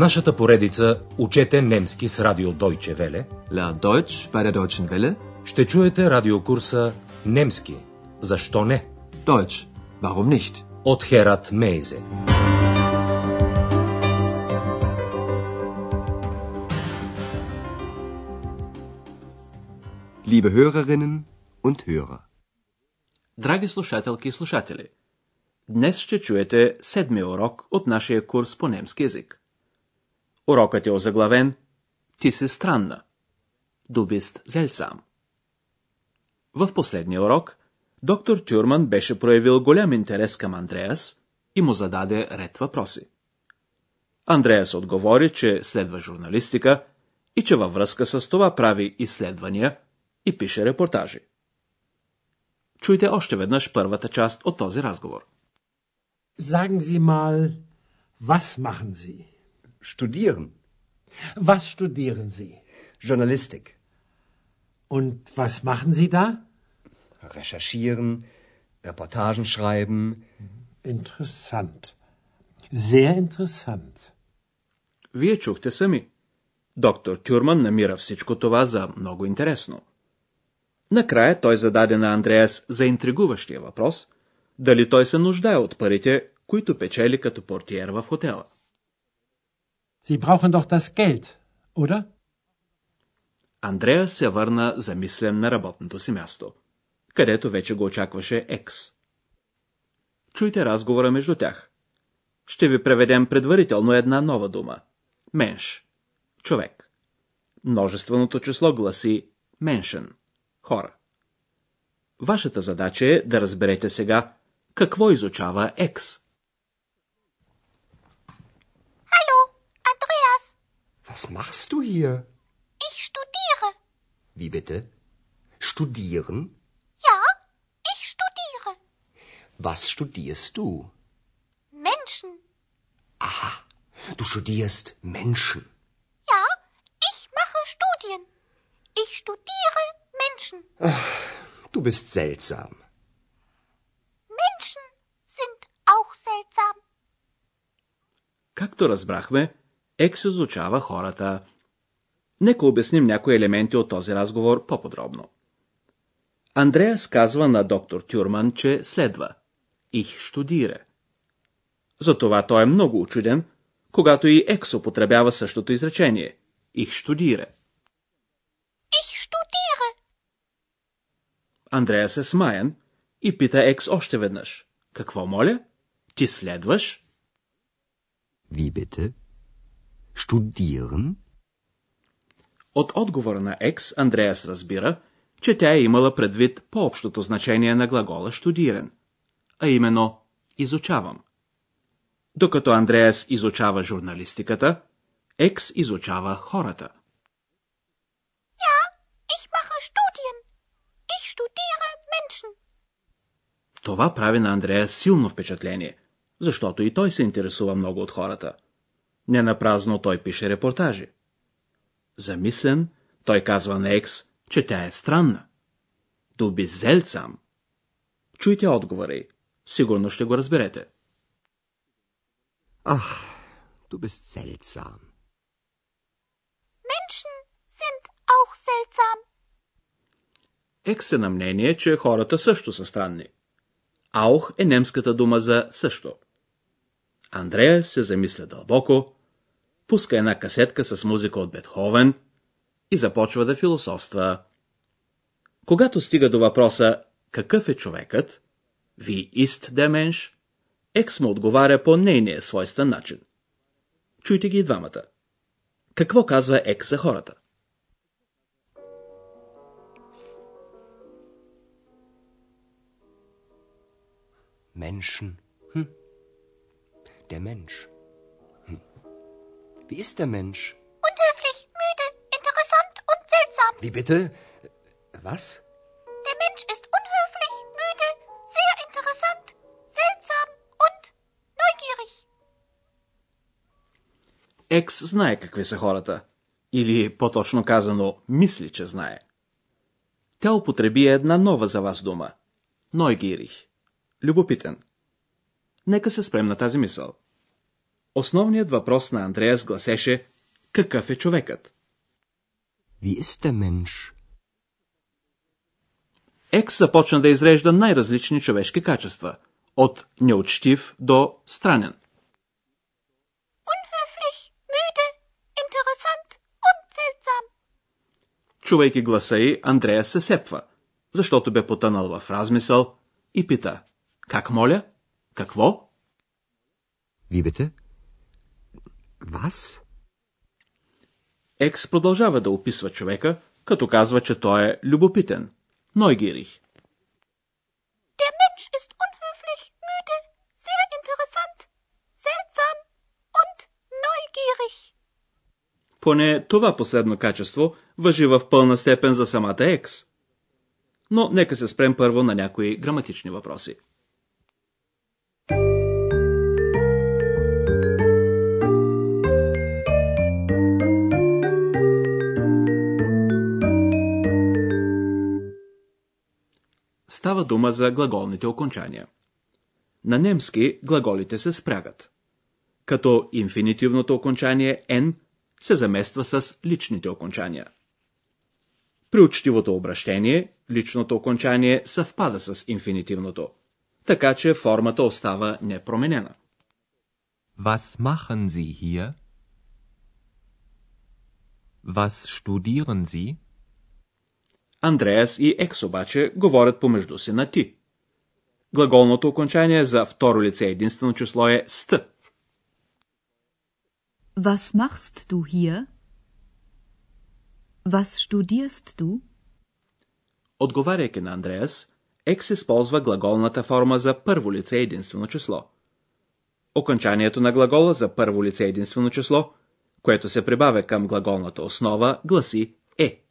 нашата поредица Учете немски с радио Deutsche Welle Lern Deutsch bei der Deutschen Welle. ще чуете радиокурса Немски. Защо не? Deutsch. Warum nicht? От Херат Мейзе. Liebe Hörerinnen und Hörer. Драги слушателки и слушатели, днес ще чуете седми урок от нашия курс по немски язик. Урокът е озаглавен Ти си странна. Du bist seltsam. В последния урок доктор Тюрман беше проявил голям интерес към Андреас и му зададе ред въпроси. Андреас отговори, че следва журналистика и че във връзка с това прави изследвания и пише репортажи. Чуйте още веднъж първата част от този разговор. Sagen Sie mal, was machen Sie? Studieren. Was studieren Sie? Journalistik. Und was machen Sie da? Recherchieren. Reportagen schreiben. Interessant. Sehr interessant. Вие чухте сами. Доктор Тюрман намира всичко това за много интересно. Накрая той зададе на Андреас за интригуващия въпрос, дали той се нуждае от парите, които печели като портиер в хотела. Sie brauchen doch das Geld, oder? Андреас се върна замислен на работното си място, където вече го очакваше Екс. Чуйте разговора между тях. Ще ви преведем предварително една нова дума. Менш. Човек. Множественото число гласи меншен. Хора. Вашата задача е да разберете сега какво изучава Екс. Was machst du hier? Ich studiere. Wie bitte? Studieren? Ja, ich studiere. Was studierst du? Menschen. Du studierst Menschen. Ja, ich mache Studien. Ich studiere Menschen. Du bist seltsam. Menschen sind auch seltsam. Както разбрахме, Екс изучава хората. Нека обясним някои елементи от този разговор по-подробно. Андреас казва на доктор Тюрман, че следва. Их штудире. Затова той е много учуден, когато и Екс употребява същото изречение. Их штудире. Ich studiere. Андреас е смаян и пита Екс още веднъж. Какво моля? Ти следваш? Wie bitte? Studieren? От отговора на Екс Андреас разбира, че тя е имала предвид по-общото значение на глагола штудирен, а именно изучавам. Докато Андреас изучава журналистиката, Екс изучава хората. Ja, ich mache Studien. Ich studiere Menschen. Това прави на Андреас силно впечатление, защото и той се интересува много от хората. Не напразно той пише репортажи. Замислен, той казва на Екс, че тя е странна. Дуби зелцам. Чуйте отговора й. Сигурно ще го разберете. Ach, du bist seltsam. Menschen sind auch seltsam. Екс е на мнение, че хората също са странни. Аух е немската дума за също. Андрея се замисля дълбоко, пуска една касетка с музика от Бетховен и започва да философства. Когато стига до въпроса какъв е човекът, ви ист деменш, Екс му отговаря по нейния свойствен начин. Чуйте ги и двамата. Какво казва Екс за хората? Menschen. Hm. Der Mensch. Hm. Wie ist der Mensch? Unhöflich, müde, interessant und seltsam. Wie bitte? Was? Der Mensch ist unhöflich, müde, sehr interessant, seltsam und neugierig. Екс знае какви са хората. Или, по-точно казано, мисли, че знае. Тя употреби една нова за вас дума. Нойгирих. Любопитен. Нека се спрем на тази мисъл. Основният въпрос на Андреас гласеше какъв е човекът? Wie ist der Mensch? Екс започна да изрежда най-различни човешки качества, от неучтив до странен. Unhöflich, müde, interessant und seltsam. Чувайки гласа й, Андрея се сепва, защото бе потънал в размисъл и пита. Как моля? Какво? Bitte? Was? Екс продължава да описва човека, като казва, че той е любопитен, neugierig. Der Mensch ist unhöflich, müde, sehr interessant, seltsam und neugierig. Поне това последно качество въжи в пълна степен за самата Екс. Но нека се спрем първо на някои граматични въпроси. Става дума за глаголните окончания. На немски глаголите се спрягат. Като инфинитивното окончание n се замества с личните окончания. При учтивото обращение личното окончание съвпада с инфинитивното, така че формата остава непроменена. Was machen Sie hier? Was studieren Sie? Андреас и Екс обаче говорят помежду си на ти. Глаголното окончание за второ лице единствено число е ст. Was machst du hier? Was studierst du? Отговаряйки на Андреас, Екс използва глаголната форма за първо лице единствено число. Окончанието на глагола за първо лице единствено число, което се прибавя към глаголната основа, гласи е.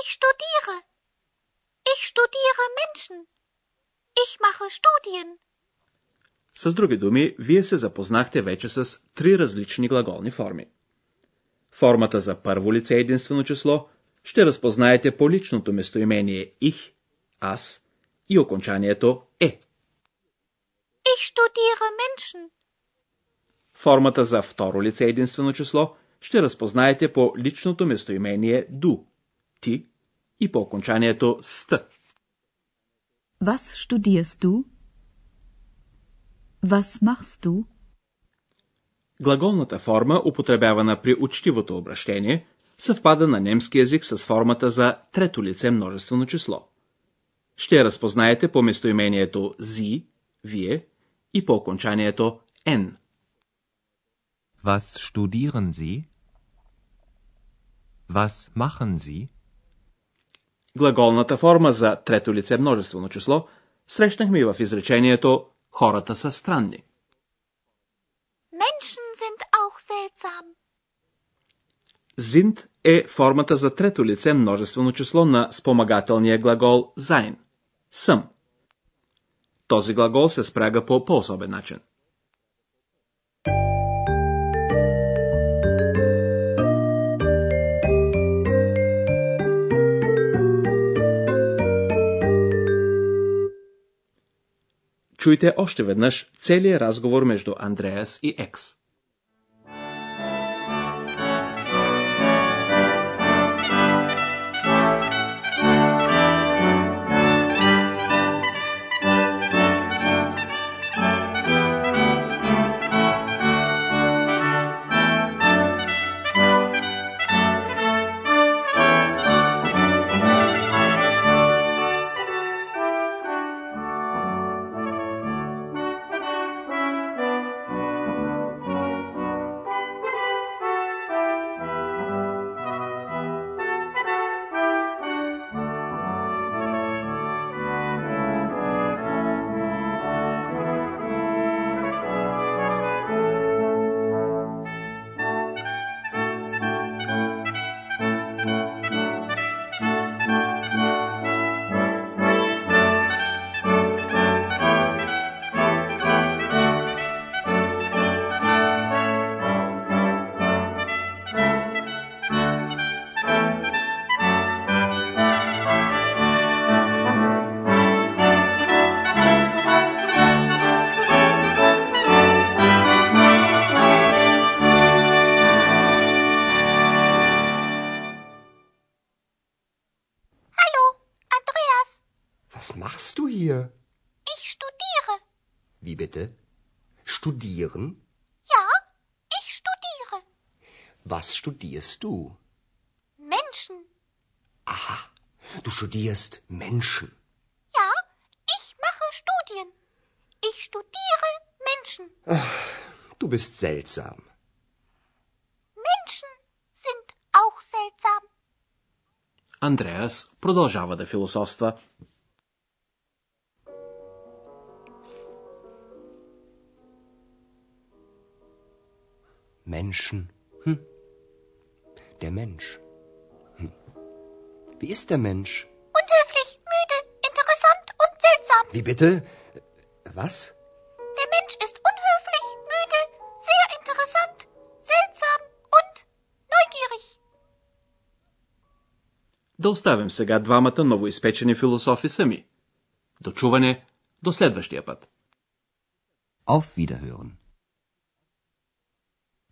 Ich studiere. Ich studiere Menschen. Ich mache Studien. С други думи, вие се запознахте вече с три различни глаголни форми. Формата за първо лице единствено число ще разпознаете по личното местоимение их, аз и окончанието е. Ich studiere Menschen. Формата за второ лице единствено число ще разпознаете по личното местоимение ду, ти и по окончанието ст. Was studierst du? Was machst du? Глаголната форма, употребявана при учтивото обращение, съвпада на немски язик с формата за трето лице множествено число. Ще я разпознаете по местоимението зи, вие и по окончанието n. Was studieren Sie? Was machen Sie? Глаголната форма за трето лице множествено число срещнахме и в изречението хората са странни. Menschen sind auch seltsam. Sind е формата за трето лице множествено число на спомагателния глагол sein. Съм. Този глагол се спряга по по-особен начин. Чуйте още веднъж целият разговор между Андреас и Екс. hier? Ich studiere. Wie bitte? Studieren? Ja, ich studiere. Was studierst du? Menschen. Du studierst Menschen. Ja, ich mache Studien. Ich studiere Menschen. Du bist seltsam. Menschen sind auch seltsam. Андреас продължава да философства. Menschen. Hm. Der Mensch. Hm. Wie ist der Mensch? Unhöflich, müde, interessant und seltsam. Wie bitte? Was? Der Mensch ist unhöflich, müde, sehr interessant, seltsam und neugierig. Да оставим сега двамата новоизпечени философи сами. До чуване, до следващия път. Auf Wiederhören.